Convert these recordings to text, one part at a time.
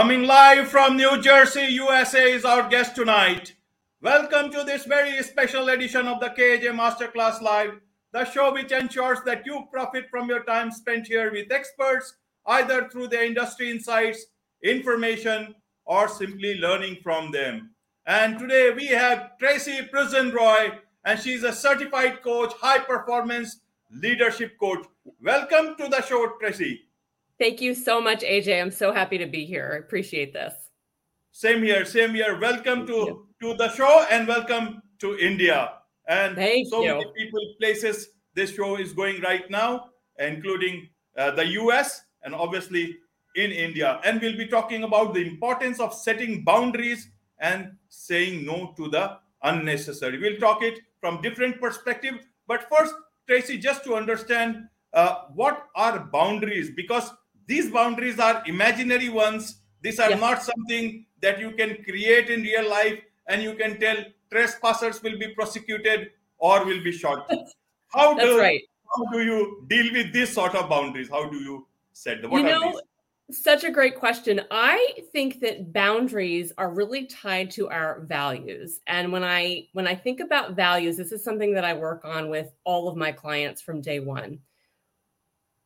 Coming live from New Jersey, USA is our guest tonight. Welcome to this very special edition of the KJ Masterclass Live, the show which ensures that you profit from your time spent here with experts, either through their industry insights, information, or simply learning from them. And today we have Tracy Pruzian Roy, and she's a certified coach, high performance leadership coach. Welcome to the show, Tracy. Thank you so much, AJ. I'm so happy to be here. I appreciate this. Same here, same here. Welcome to, to the show and welcome to India. And Thank so you. many people, places this show is going right now, including uh, the US and obviously in India. And we'll be talking about the importance of setting boundaries and saying no to the unnecessary. We'll talk it from different perspective. But first, Tracy, just to understand uh, what are boundaries, because these boundaries are imaginary ones. These are Yeah. not something that you can create in real life and you can tell trespassers will be prosecuted or will be shot. How do, right. how do you deal with this sort of boundaries? How do you set them? What You are know, these? Such a great question. I think that boundaries are really tied to our values. And when I when I think about values, this is something that I work on with all of my clients from day 1.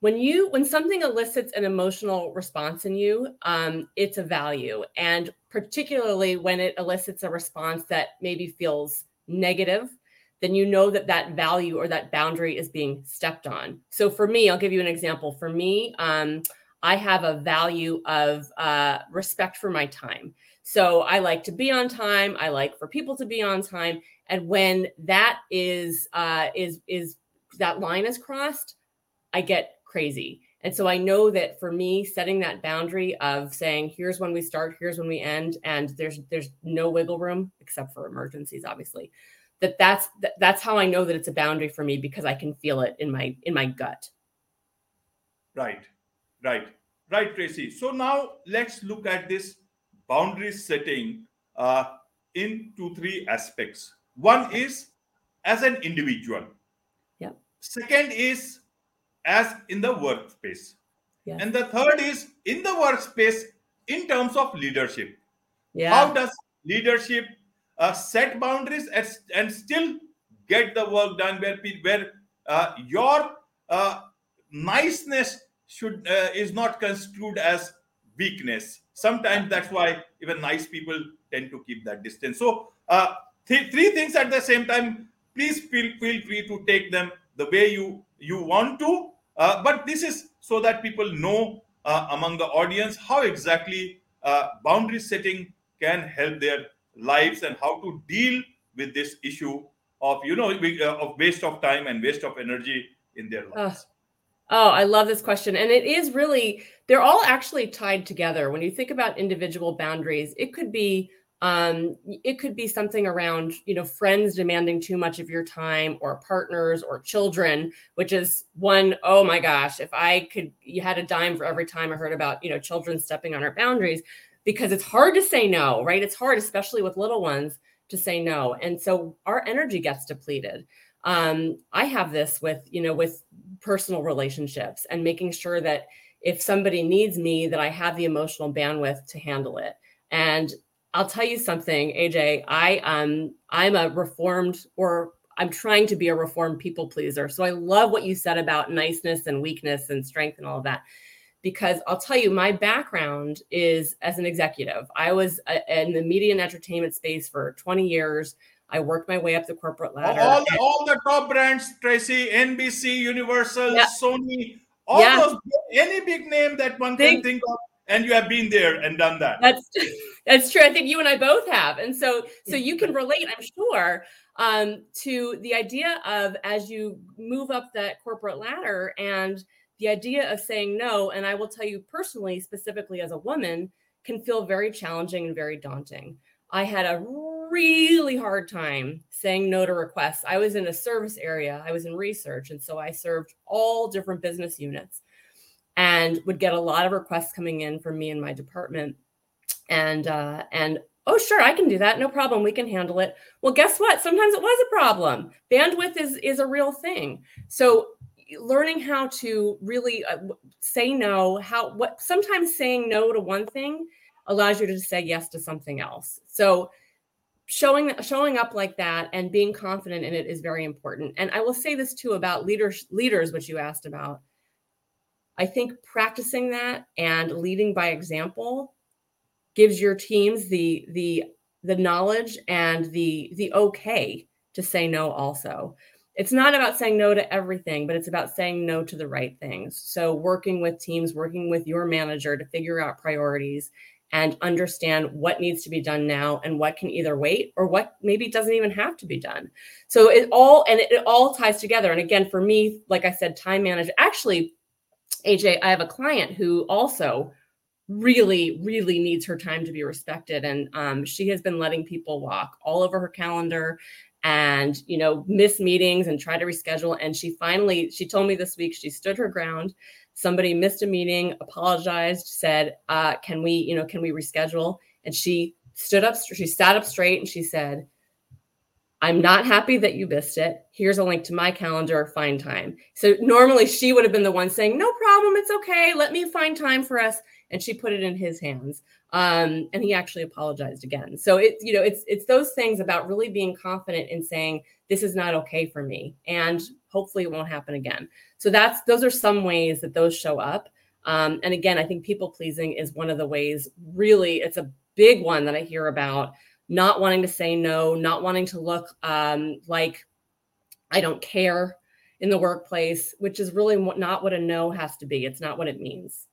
When you when something elicits an emotional response in you, um, it's a value. And particularly when it elicits a response that maybe feels negative, then you know that that value or that boundary is being stepped on. So for me, I'll give you an example. For me, um, I have a value of uh, respect for my time. So I like to be on time. I like for people to be on time. And when that is uh, is is that line is crossed, I get crazy. And so I know that for me, setting that boundary of saying, "Here's when we start, here's when we end," and there's there's no wiggle room except for emergencies, obviously. That that's that, that's how I know that it's a boundary for me because I can feel it in my in my gut. Right, right, right, Tracy. So now let's look at this boundary setting uh, in two, three aspects. One is as an individual. Yeah. Second is as in the workspace. Yes. And the third is in the workspace in terms of leadership. Yeah. How does leadership uh, set boundaries and, and still get the work done where where uh, your uh, niceness should uh, is not construed as weakness. Sometimes that's why even nice people tend to keep that distance. So uh, th- three things at the same time. Please feel feel free to take them the way you you want to. Uh, but this is so that people know uh, among the audience how exactly uh, boundary setting can help their lives and how to deal with this issue of you know uh, of waste of time and waste of energy in their lives. Oh, I love this question. And it is really, they're all actually tied together. When you think about individual boundaries, it could be um it could be something around you know friends demanding too much of your time or partners or children which is one oh my gosh if i could you had a dime for every time i heard about you know children stepping on our boundaries because it's hard to say no right? It's hard especially with little ones to say no. And so our energy gets depleted. Um i have this with you know with personal relationships and making sure that if somebody needs me that i have the emotional bandwidth to handle it. And i'll tell you something aj i um i'm a reformed or i'm trying to be a reformed people pleaser so i love what you said about niceness and weakness and strength and all of that because i'll tell you my background is as an executive i was uh, in the media and entertainment space for 20 years i worked my way up the corporate ladder all, all the top brands, Tracy, NBC, Universal, Yeah. Sony, all Yeah. those any big name that one can Think- think of, and you have been there and done that. That's that's true. I think you and I both have, and so so you can relate, I'm sure, um, to the idea of as you move up that corporate ladder and the idea of saying no. And I will tell you personally, specifically as a woman, can feel very challenging and very daunting. I had a really hard time saying no to requests. I was in a service area, I was in research, and so I served all different business units and would get a lot of requests coming in from me and my department and uh and oh sure i can do that no problem we can handle it well guess what sometimes it was a problem bandwidth is is a real thing so learning how to really uh, say no how what sometimes saying no to one thing allows you to say yes to something else. So showing showing up like that and being confident in it is very important. And I will say this too about leaders leaders which you asked about. I think practicing that and leading by example gives your teams the the the knowledge and the the okay to say no also. It's not about saying no to everything but it's about saying no to the right things. So working with teams working with your manager to figure out priorities and understand what needs to be done now and what can either wait or what maybe doesn't even have to be done. So it all and it, it all ties together. And again for me like i said time management actually aj i have a client who also really really needs her time to be respected and um, she has been letting people walk all over her calendar and you know miss meetings and try to reschedule and she finally she told me this week she stood her ground somebody missed a meeting apologized said uh, can we you know can we reschedule and she stood up she sat up straight and she said I'm not happy that you missed it. Here's a link to my calendar. Find time. So normally she would have been the one saying, "No problem. It's okay. Let me find time for us." And she put it in his hands. Um, and he actually apologized again. So it's you know it's it's those things about really being confident in saying this is not okay for me, and hopefully it won't happen again. So that's those are some ways that those show up. Um, and again, I think people pleasing is one of the ways. Really, it's a big one that I hear about not wanting to say no, not wanting to look um, like I don't care in the workplace, which is really not what a no has to be. It's not what it means.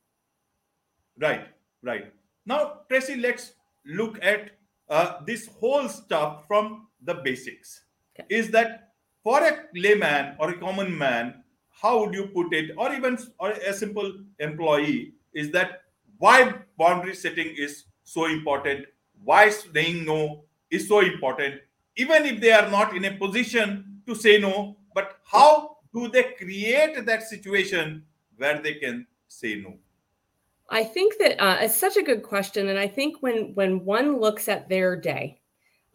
Right, right. Now, Tracy, let's look at uh, this whole stuff from the basics. Okay. Is that for a layman or a common man, how would you put it, or even or a simple employee, is that why boundary setting is so important why saying no is so important, even if they are not in a position to say no. But how do they create that situation where they can say no? I think that uh, it's such a good question, and I think when when one looks at their day,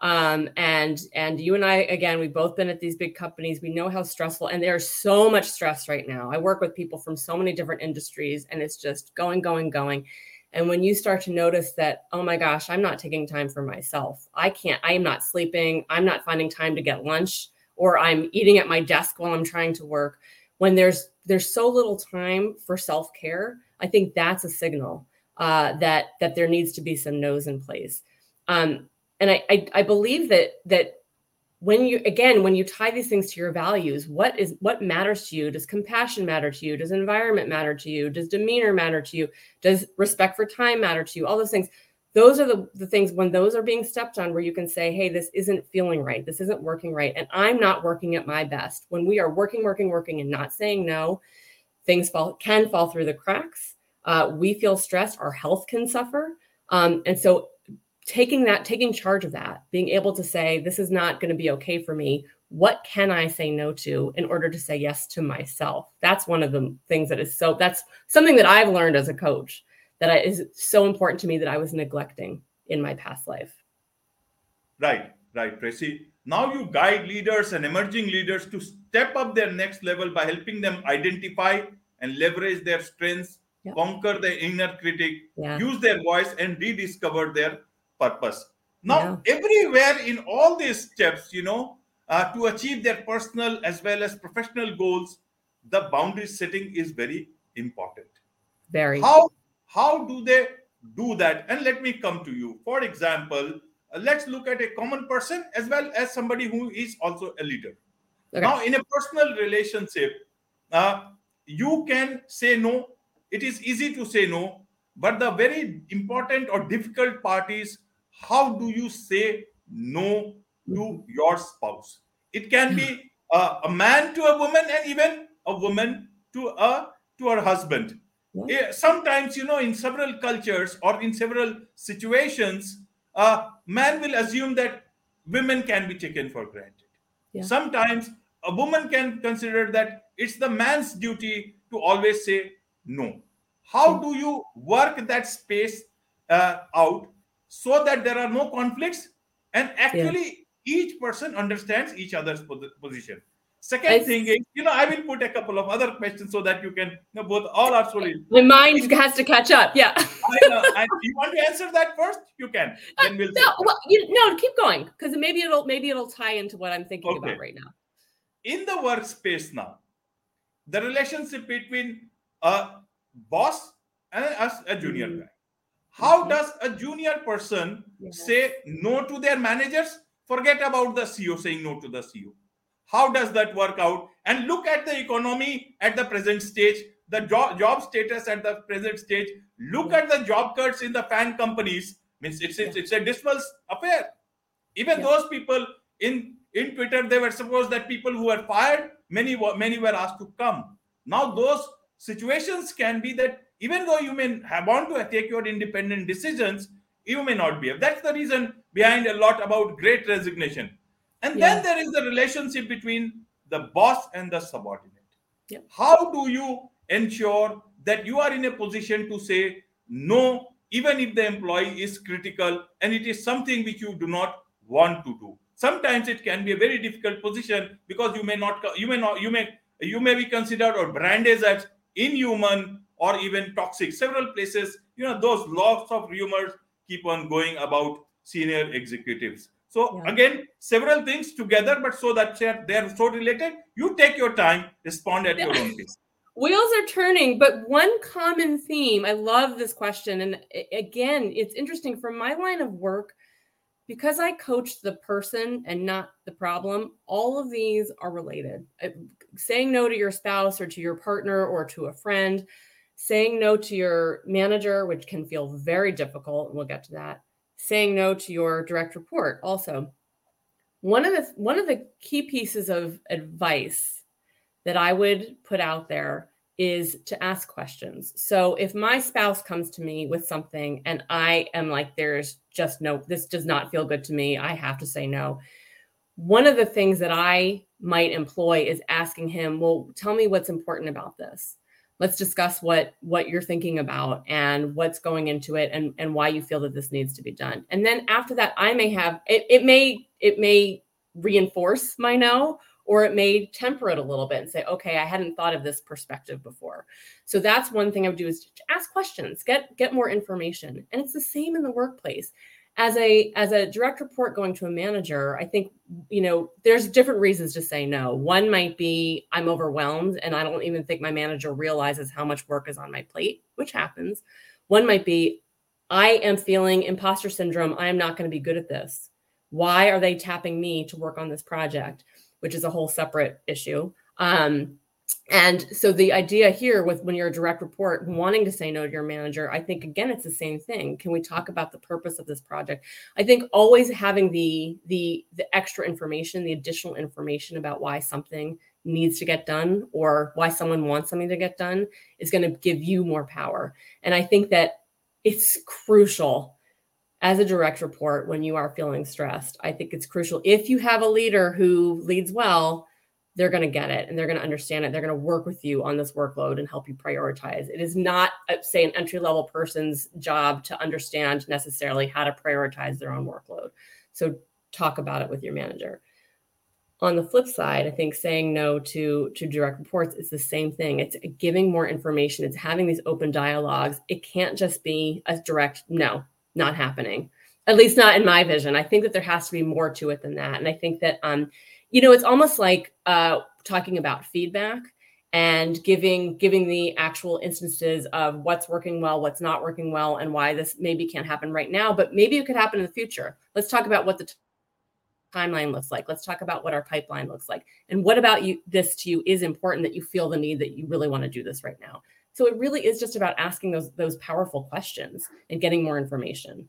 um, and and you and I again, we've both been at these big companies. We know how stressful, and there's so much stress right now. I work with people from so many different industries, and it's just going, going, going. And when you start to notice that, oh my gosh, I'm not taking time for myself. I can't, I am not sleeping. I'm not finding time to get lunch or I'm eating at my desk while I'm trying to work. When there's there's so little time for self-care, I think that's a signal uh, that that there needs to be some no's in place. Um, and I, I I believe that that when you again when you tie these things to your values what is what matters to you? Does compassion matter to you? Does environment matter to you? Does demeanor matter to you? Does respect for time matter to you? All those things. Those are the, the things when those are being stepped on where you can say hey this isn't feeling right. This isn't working right and i'm not working at my best. When we are working working working and not saying no things fall can fall through the cracks uh, we feel stressed our health can suffer. Um, and so taking that taking charge of that being able to say this is not going to be okay for me what can i say no to in order to say yes to myself? That's one of the things that is so that's something that i've learned as a coach that is so important to me that i was neglecting in my past life. Right right tracy. Now you guide leaders and emerging leaders to step up their next level by helping them identify and leverage their strengths yep. conquer the inner critic yeah. use their voice and rediscover their purpose. Now, yeah. everywhere in all these steps, you know, uh, to achieve their personal as well as professional goals, the boundary setting is very important. Very. How how do they do that? And let me come to you. For example, uh, let's look at a common person as well as somebody who is also a leader. Okay. Now, in a personal relationship, uh, you can say no. It is easy to say no, but the very important or difficult part is how do you say no to your spouse it can be uh, a man to a woman and even a woman to a to her husband yeah. sometimes you know in several cultures or in several situations uh, man will assume that women can be taken for granted yeah. sometimes a woman can consider that it's the man's duty to always say no how do you work that space uh, out so that there are no conflicts and actually yeah. each person understands each other's position Second I, thing is, you know, I will put a couple of other questions so that you can, you know, both all are sorry. My mind has to catch up. Yeah. I know. I, you want to answer that first? You can. Then we'll. No, well, you, no, keep going because maybe it'll maybe it'll tie into what I'm thinking okay. about right now. In the workspace now, the relationship between a boss and a, a junior mm-hmm. guy. How mm-hmm. does a junior person say no to their managers? Forget about the CEO saying no to the CEO how does that work out? And look at the economy at the present stage, the job, job status at the present stage. Look at the job cuts in the FAANG companies. Means it's, it's, it's a dismal affair. Even those people in in Twitter, they were supposed that people who were fired, many many were asked to come. Now those situations can be that even though you may have want to take your independent decisions, you may not be. That's the reason behind a lot about great resignation and yeah. then there is the relationship between the boss and the subordinate. Yeah. How do you ensure that you are in a position to say no, even if the employee is critical and it is something which you do not want to do? Sometimes it can be a very difficult position because you may not, you may not, you may, you may be considered or branded as inhuman or even toxic. Several places, you know, those lots of rumors keep on going about senior executives. So yeah. again, several things together, but so that they're so related. You take your time, respond at your own pace. Wheels are turning, but one common theme. I love this question, and again, it's interesting from my line of work because I coach the person and not the problem. All of these are related. Saying no to your spouse or to your partner or to a friend, saying no to your manager, which can feel very difficult, and we'll get to that saying no to your direct report also one of the one of the key pieces of advice that i would put out there is to ask questions. So if my spouse comes to me with something and i am like there's just no this does not feel good to me. I have to say no. One of the things that i might employ is asking him well tell me what's important about this. Let's discuss what what you're thinking about and what's going into it and and why you feel that this needs to be done. And then after that i may have it, it may it may reinforce my no or it may temper it a little bit and say okay i hadn't thought of this perspective before. So that's one thing i would do is ask questions get get more information. And it's the same in the workplace. As a as a direct report going to a manager i think you know there's different reasons to say no. One might be i'm overwhelmed and i don't even think my manager realizes how much work is on my plate which happens. One might be i am feeling imposter syndrome. I am not going to be good at this. Why are they tapping me to work on this project which is a whole separate issue um, and so the idea here with when you're a direct report wanting to say no to your manager, I think again it's the same thing. Can we talk about the purpose of this project? I think always having the the the extra information, the additional information about why something needs to get done or why someone wants something to get done is going to give you more power. And I think that it's crucial as a direct report when you are feeling stressed. I think it's crucial if you have a leader who leads well they're going to get it and they're going to understand it. They're going to work with you on this workload and help you prioritize. It is not, uh, say, an entry level person's job to understand necessarily how to prioritize their own workload. So talk about it with your manager. On the flip side, I think saying no to to direct reports is the same thing. It's giving more information. It's having these open dialogues. It can't just be a direct no, not happening. At least not in my vision. I think that there has to be more to it than that. And I think that um, you know, it's almost like uh, talking about feedback and giving giving the actual instances of what's working well, what's not working well, and why this maybe can't happen right now, but maybe it could happen in the future. Let's talk about what the t- timeline looks like. Let's talk about what our pipeline looks like, and what about you? This to you is important that you feel the need that you really want to do this right now. So it really is just about asking those those powerful questions and getting more information.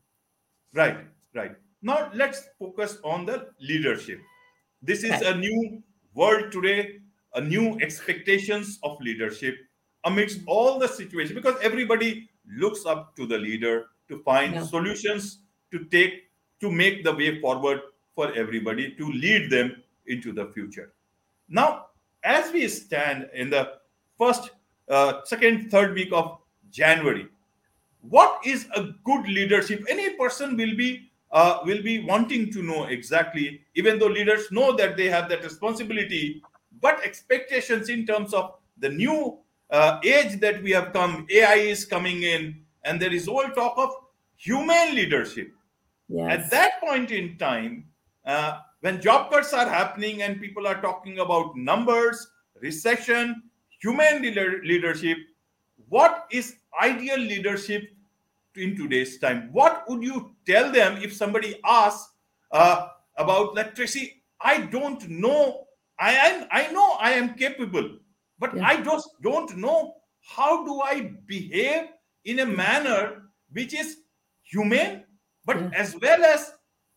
Right, right. Now let's focus on the leadership this is a new world today, a new expectations of leadership amidst all the situation because everybody looks up to the leader to find yeah. solutions to take to make the way forward for everybody to lead them into the future. Now, as we stand in the first, uh, second, third week of January, what is a good leadership? Any person will be uh, will be wanting to know exactly, even though leaders know that they have that responsibility but expectations in terms of the new uh, age that we have come ai is coming in and there is all talk of human leadership yes. at that point in time uh, when job cuts are happening and people are talking about numbers recession human leader- leadership what is ideal leadership in today's time? What would you tell them if somebody asks uh, about like tracy i don't know. I am i know i am capable but yeah. i just don't know how do i behave in a manner which is humane but yeah. as well as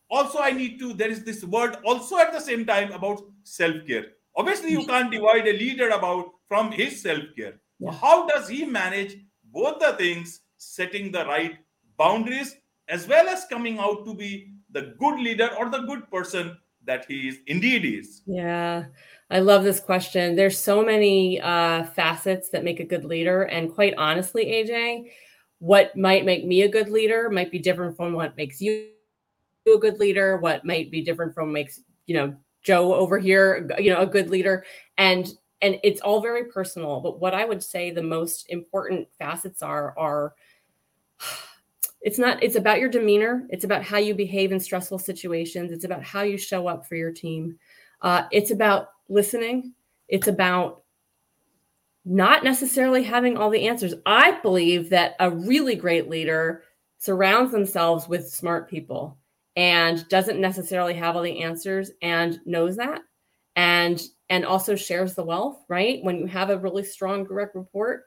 also i need to there is this word also at the same time about self-care. Obviously you can't divide a leader about from his self-care. Yeah. how does he manage both the things setting the right boundaries as well as coming out to be the good leader or the good person that he is indeed is? Yeah. I love this question. There's so many uh, facets that make a good leader. And quite honestly aj what might make me a good leader might be different from what makes you a good leader. What might be different from makes you know joe over here you know a good leader. And and it's all very personal but what i would say the most important facets are are it's not it's about your demeanor. It's about how you behave in stressful situations. It's about how you show up for your team. Uh, it's about listening. It's about not necessarily having all the answers. I believe that a really great leader surrounds themselves with smart people and doesn't necessarily have all the answers and knows that and and also shares the wealth right when you have a really strong direct report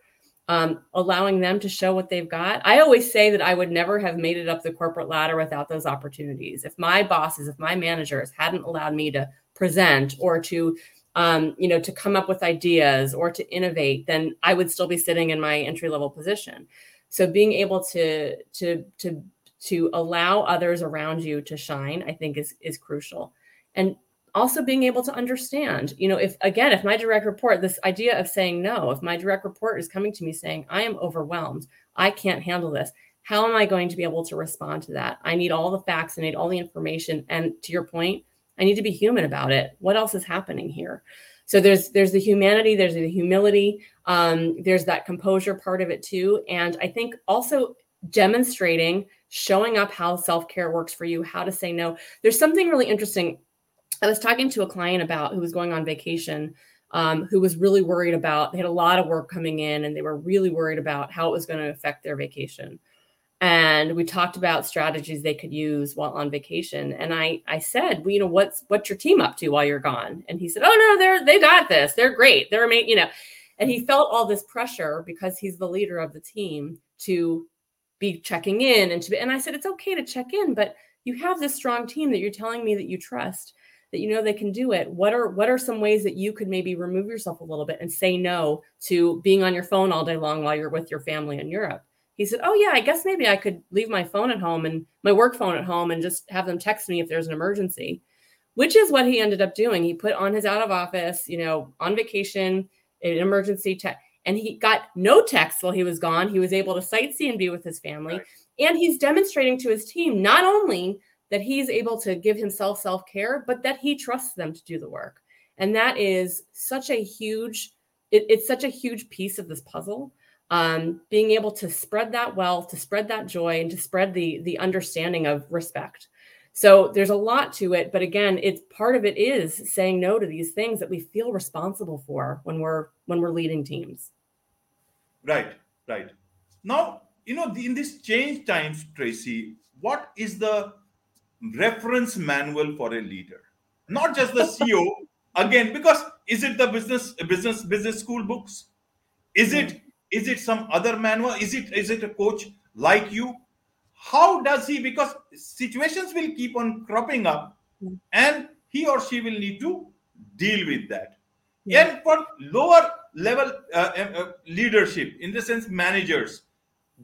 um, allowing them to show what they've got. I always say that I would never have made it up the corporate ladder without those opportunities. If my bosses, if my managers hadn't allowed me to present or to, um, you know, to come up with ideas or to innovate, then I would still be sitting in my entry level position. So being able to to to to allow others around you to shine, I think is is crucial. And also being able to understand you know if again if my direct report this idea of saying no if my direct report is coming to me saying i am overwhelmed. I can't handle this how am i going to be able to respond to that? I need all the facts i need all the information and to your point i need to be human about it. What else is happening here? So there's there's the humanity there's the humility um, there's that composure part of it too and i think also demonstrating showing up how self-care works for you how to say no. There's something really interesting I was talking to a client about who was going on vacation, um, who was really worried about, they had a lot of work coming in and they were really worried about how it was going to affect their vacation. And we talked about strategies they could use while on vacation. And I, I said, well, you know, what's, what's your team up to while you're gone? And he said, oh no, they're, they got this. They're great. They're amazing, you know, and he felt all this pressure because he's the leader of the team to be checking in and to be, and I said, it's okay to check in, but you have this strong team that you're telling me that you trust that you know they can do it what are what are some ways that you could maybe remove yourself a little bit and say no to being on your phone all day long while you're with your family in europe? He said oh yeah i guess maybe i could leave my phone at home and my work phone at home and just have them text me if there's an emergency which is what he ended up doing. He put on his out of office you know on vacation an emergency text and he got no text while he was gone. He was able to sightsee and be with his family. Right. and he's demonstrating to his team not only that he's able to give himself self care, but that he trusts them to do the work. And that is such a huge, it, it's such a huge piece of this puzzle. Um, being able to spread that wealth, to spread that joy, and to spread the the understanding of respect. So there's a lot to it, but again, it's part of it is saying no to these things that we feel responsible for when we're when we're leading teams. Right, right. Now, you know, in these change times, Tracy, what is the reference manual for a leader. Not just the ceo again because is it the business business business school books? Is it is it some other manual? Is it is it a coach like you? How does he because situations will keep on cropping up and he or she will need to deal with that. Yeah. and for lower level uh, uh, uh leadership in the sense managers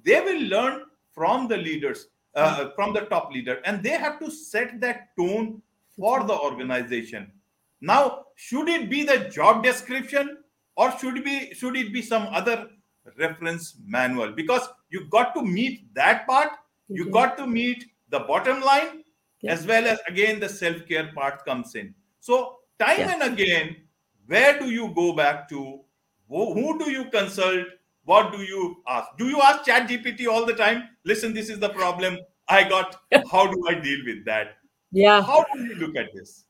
they will learn from the leaders uh, from the top leader and they have to set that tone for the organization. Now should it be the job description or should it be should it be some other reference manual? Because you got to meet that part you got to meet the bottom line as well as again the self-care part comes in. So time and again where do you go back to? Who do you consult? What do you ask? Do you ask Chat GPT all the time? Listen, this is the problem I got. How do I deal with that? Yeah. How do you look at this?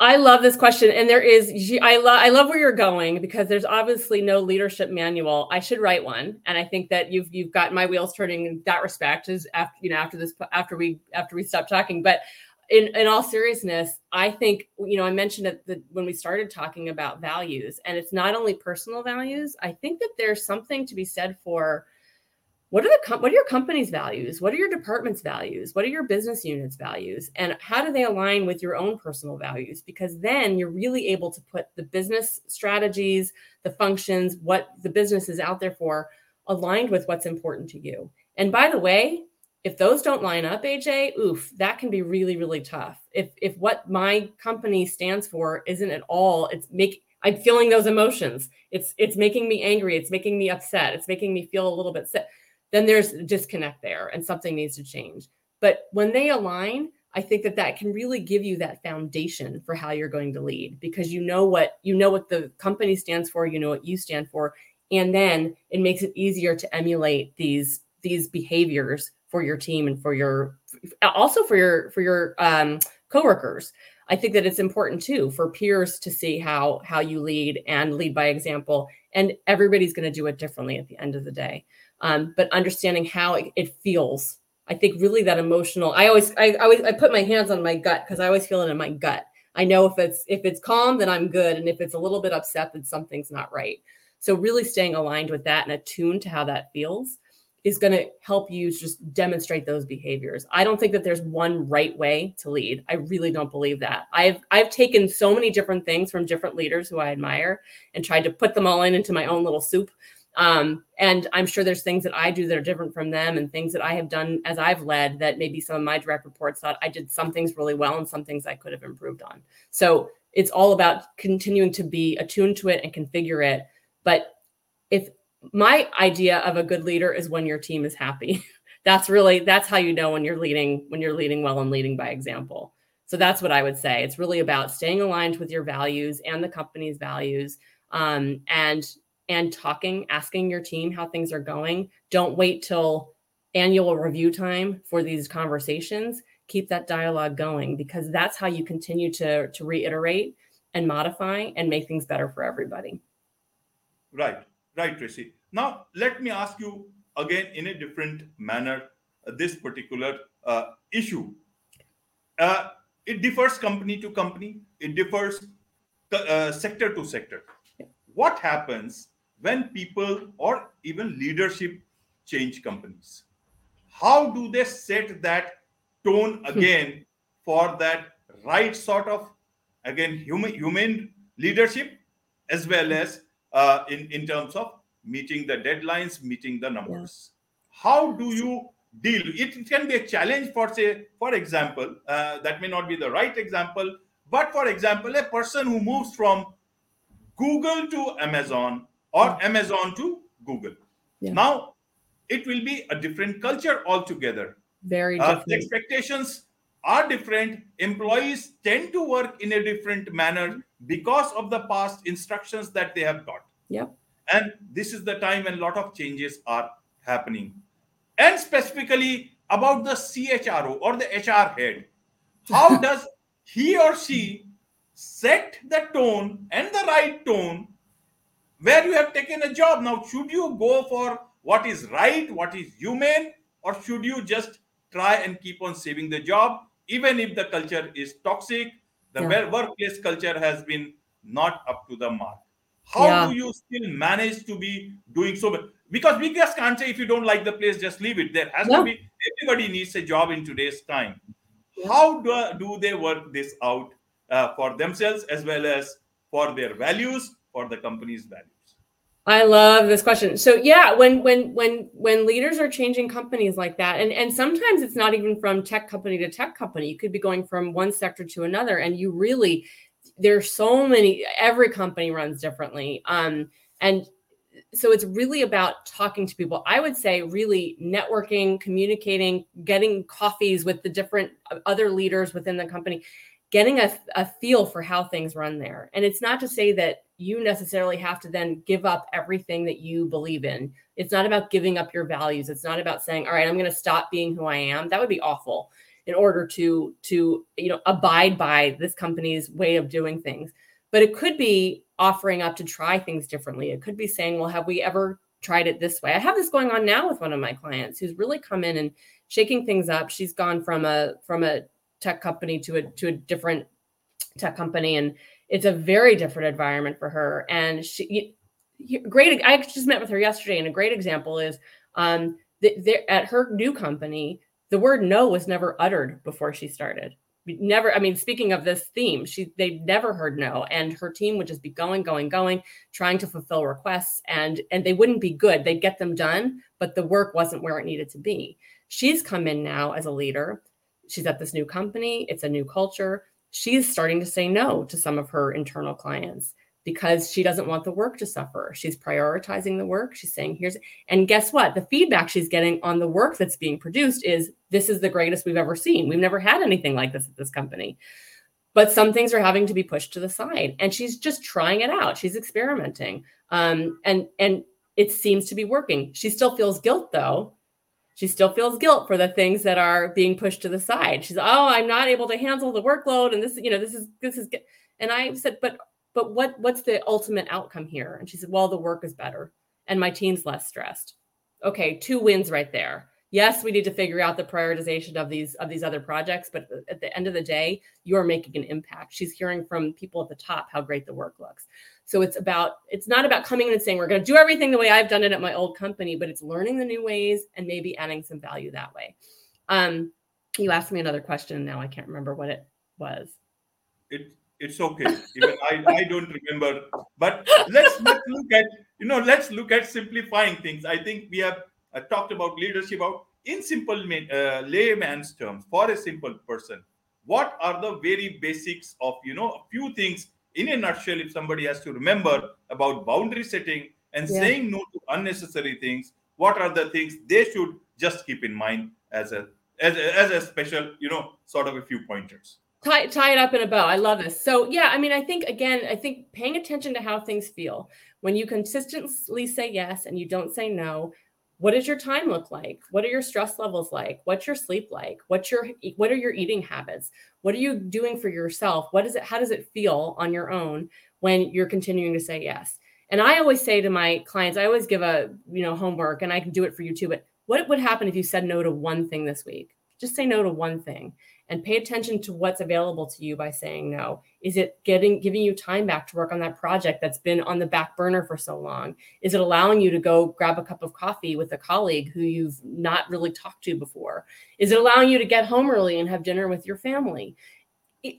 I love this question, and there is I love I love where you're going because there's obviously no leadership manual. I should write one, and I think that you've you've got my wheels turning in that respect. Is after you know after this after we after we stop talking, but in in all seriousness, I think you know I mentioned it the, when we started talking about values, and it's not only personal values. I think that there's something to be said for what are the what are your company's values? What are your department's values? What are your business units values? And how do they align with your own personal values? Because then you're really able to put the business strategies the functions what the business is out there for aligned with what's important to you. And by the way if those don't line up aj oof that can be really really tough. If if what my company stands for isn't at all it's make i'm feeling those emotions. It's it's making me angry. It's making me upset. It's making me feel a little bit sick. Then there's a disconnect there and something needs to change. But when they align, I think that that can really give you that foundation for how you're going to lead because you know what you know what the company stands for, you know what you stand for, and then it makes it easier to emulate these these behaviors for your team and for your also for your for your um, coworkers. I think that it's important too for peers to see how how you lead and lead by example. And everybody's going to do it differently at the end of the day um, but understanding how it, it, feels. I think really that emotional. I always, I, I always, I put my hands on my gut because I always feel it in my gut. I know if it's if it's calm, then I'm good, and if it's a little bit upset, then something's not right. So really staying aligned with that and attuned to how that feels is going to help you just demonstrate those behaviors. I don't think that there's one right way to lead. I really don't believe that. I've I've taken so many different things from different leaders who I admire and tried to put them all in into my own little soup um, and I'm sure there's things that I do that are different from them and things that I have done as I've led that maybe some of my direct reports thought I did some things really well and some things I could have improved on. So it's all about continuing to be attuned to it and configure it. But if my idea of a good leader is when your team is happy, that's really that's how you know when you're leading when you're leading well and leading by example. So that's what I would say. It's really about staying aligned with your values and the company's values um, and and talking, asking your team how things are going. Don't wait till annual review time for these conversations. Keep that dialogue going because that's how you continue to, to reiterate and modify and make things better for everybody. Right, right, Tracy. Now, let me ask you again in a different manner uh, this particular uh, issue. Uh, it differs company to company, it differs uh, sector to sector. What happens when people or even leadership change companies how do they set that tone hmm. again for that right sort of again human human leadership as well as uh, in in terms of meeting the deadlines meeting the numbers how do you deal it, it, can be a challenge for say for example uh, that may not be the right example but for example a person who moves from google to amazon or Amazon to Google. Yeah. Now, it will be a different culture altogether. Very different. Uh, expectations are different. Employees tend to work in a different manner because of the past instructions that they have got. Yep. And this is the time when a lot of changes are happening. And specifically about the CHRO or the HR head. How does he or she set the tone and the right tone where you have taken a job. Now, should you go for what is right, what is humane, or should you just try and keep on saving the job, even if the culture is toxic, the yeah. workplace culture has been not up to the mark? How yeah. do you still manage to be doing so? Because we just can't say if you don't like the place, just leave it. There has yeah. to be everybody needs a job in today's time. How do, do they work this out uh, for themselves as well as for their values, for the company's values? I love this question. So yeah, when when when when leaders are changing companies like that, and and sometimes it's not even from tech company to tech company. You could be going from one sector to another, and you really there's so many. Every company runs differently, um, and so it's really about talking to people. I would say really networking, communicating, getting coffees with the different other leaders within the company getting a, a feel for how things run there. And it's not to say that you necessarily have to then give up everything that you believe in. It's not about giving up your values. It's not about saying, all right, I'm going to stop being who I am. That would be awful in order to to you know abide by this company's way of doing things. But it could be offering up to try things differently. It could be saying, well, have we ever tried it this way? I have this going on now with one of my clients who's really come in and shaking things up. She's gone from a from a tech company to a to a different tech company and it's a very different environment for her. And she great i just met with her yesterday and a great example is um at her new company the word no was never uttered before she started. Never i mean speaking of this theme she they never heard no and her team would just be going going going trying to fulfill requests and and they wouldn't be good. They'd get them done but the work wasn't where it needed to be. She's come in now as a leader she's at this new company it's a new culture she's starting to say no to some of her internal clients because she doesn't want the work to suffer. She's prioritizing the work. She's saying, here's, and guess what? The feedback she's getting on the work that's being produced is this is the greatest we've ever seen. We've never had anything like this at this company. But some things are having to be pushed to the side, and she's just trying it out. She's experimenting, um, and and it seems to be working. She still feels guilt though she still feels guilt for the things that are being pushed to the side. She's, oh, I'm not able to handle the workload, and this, you know, this is this is. Good. And I said, but but what what's the ultimate outcome here? And she said, well, the work is better, and my team's less stressed. Okay, two wins right there yes we need to figure out the prioritization of these of these other projects but at the end of the day you're making an impact she's hearing from people at the top how great the work looks so it's about it's not about coming in and saying we're going to do everything the way i've done it at my old company but it's learning the new ways and maybe adding some value that way. Um you asked me another question now i can't remember what it was. It it's okay. Even i i don't remember. But let's let's look at you know let's look at simplifying things. I think we have uh, talked about leadership out in simple uh, layman's terms for a simple person what are the very basics of you know a few things in a nutshell if somebody has to remember about boundary setting and yeah. saying no to unnecessary things what are the things they should just keep in mind as a as a, as a special you know sort of a few pointers? Tie, tie it up in a bow. I love this. So yeah i mean i think again i think paying attention to how things feel. When you consistently say yes and you don't say no what does your time look like? What are your stress levels like? What's your sleep like? What's your what are your eating habits? What are you doing for yourself? What is it how does it feel on your own when you're continuing to say yes? And i always say to my clients i always give a you know homework and i can do it for you too but what would happen if you said no to one thing this week? Just say no to one thing and pay attention to what's available to you by saying no. Is it getting giving you time back to work on that project that's been on the back burner for so long? Is it allowing you to go grab a cup of coffee with a colleague who you've not really talked to before? Is it allowing you to get home early and have dinner with your family?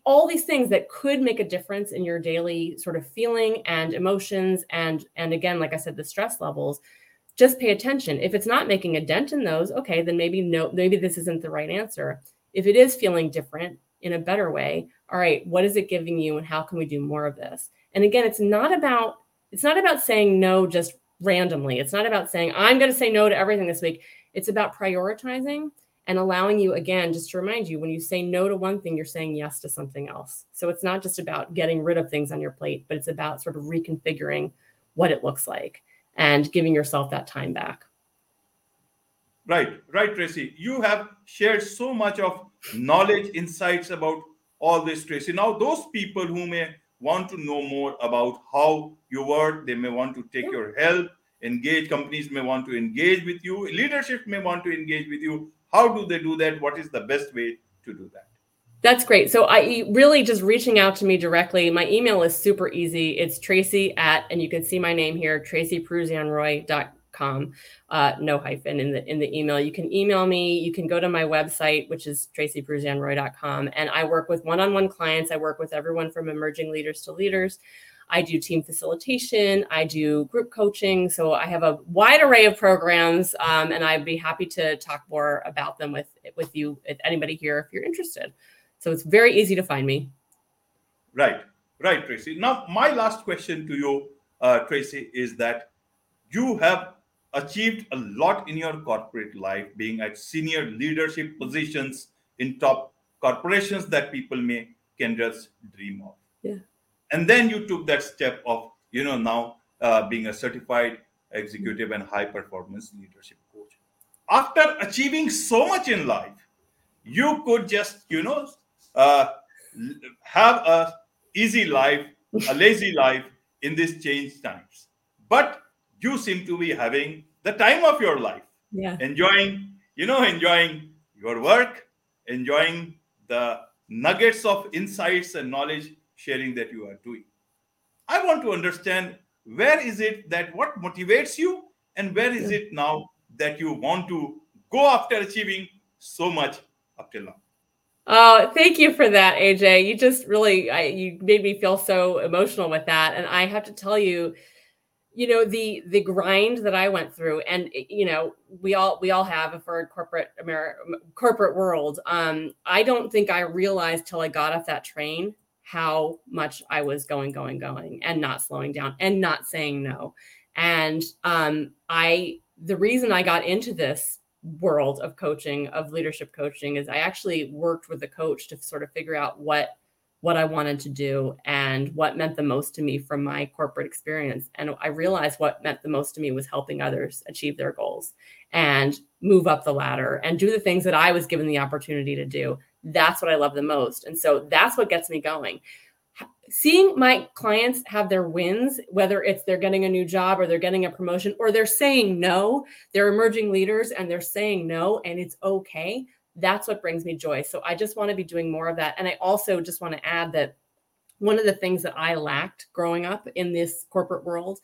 All these things that could make a difference in your daily sort of feeling and emotions and and again like i said the stress levels just pay attention. If it's not making a dent in those okay then maybe no maybe this isn't the right answer if it is feeling different in a better way, all right, what is it giving you and how can we do more of this? And again, it's not about it's not about saying no just randomly. It's not about saying I'm going to say no to everything this week. It's about prioritizing and allowing you again just to remind you when you say no to one thing you're saying yes to something else. So it's not just about getting rid of things on your plate, but it's about sort of reconfiguring what it looks like and giving yourself that time back. Right, right, Tracy. You have shared so much of knowledge, insights about all this, Tracy. Now, those people who may want to know more about how you work, they may want to take your help, engage, companies may want to engage with you, leadership may want to engage with you. How do they do that? What is the best way to do that? That's great. So I really just reaching out to me directly. My email is super easy. It's Tracy at, and you can see my name here, tracypruzianroy.com com, uh, no hyphen in the in the email. You can email me. You can go to my website, which is tracypruzianroy.com, and I work with one-on-one clients. I work with everyone from emerging leaders to leaders. I do team facilitation. I do group coaching. So I have a wide array of programs, um, and I'd be happy to talk more about them with with you, if anybody here, if you're interested. So it's very easy to find me. Right, right, Tracy. Now, my last question to you, uh, Tracy, is that you have achieved a lot in your corporate life, being at senior leadership positions in top corporations that people may can just dream of. Yeah. And then you took that step of, you know, now uh, being a certified executive and high performance leadership coach. After achieving so much in life, you could just, you know, uh, have a easy life, a lazy life in these changed times. But you seem to be having the time of your life, yeah. enjoying, you know, enjoying your work, enjoying the nuggets of insights and knowledge sharing that you are doing. I want to understand where is it that what motivates you and where is it now that you want to go after achieving so much up till now? Oh, thank you for that, AJ. You just really I, you made me feel so emotional with that, and I have to tell you, you know the the grind that I went through, and you know we all we all have if we're in corporate America corporate world. Um, I don't think I realized till I got off that train how much I was going, going, going, and not slowing down and not saying no. And um, I the reason I got into this world of coaching of leadership coaching is i actually worked with a coach to sort of figure out what what i wanted to do and what meant the most to me from my corporate experience. And i realized what meant the most to me was helping others achieve their goals and move up the ladder and do the things that i was given the opportunity to do. That's what i love the most. And so that's what gets me going. Seeing my clients have their wins, whether it's they're getting a new job or they're getting a promotion or they're saying no, they're emerging leaders and they're saying no, and it's okay. That's what brings me joy. So I just want to be doing more of that. And I also just want to add that one of the things that I lacked growing up in this corporate world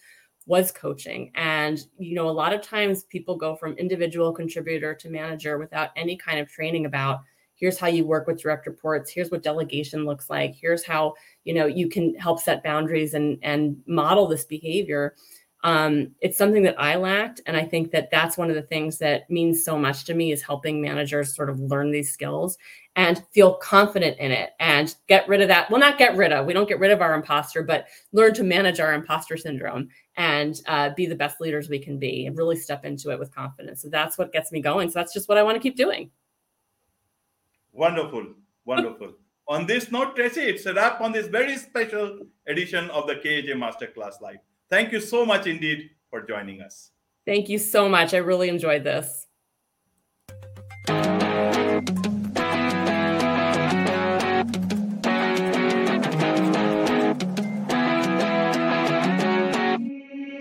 was coaching. And, you know, a lot of times people go from individual contributor to manager without any kind of training about here's how you work with direct reports here's what delegation looks like here's how you know you can help set boundaries and and model this behavior um, it's something that i lacked and i think that that's one of the things that means so much to me is helping managers sort of learn these skills and feel confident in it and get rid of that well not get rid of we don't get rid of our imposter but learn to manage our imposter syndrome and uh, be the best leaders we can be and really step into it with confidence so that's what gets me going so that's just what i want to keep doing Wonderful, wonderful. on this note, Tracy, it's a wrap on this very special edition of the KAJ Masterclass Live. Thank you so much indeed for joining us. Thank you so much. I really enjoyed this.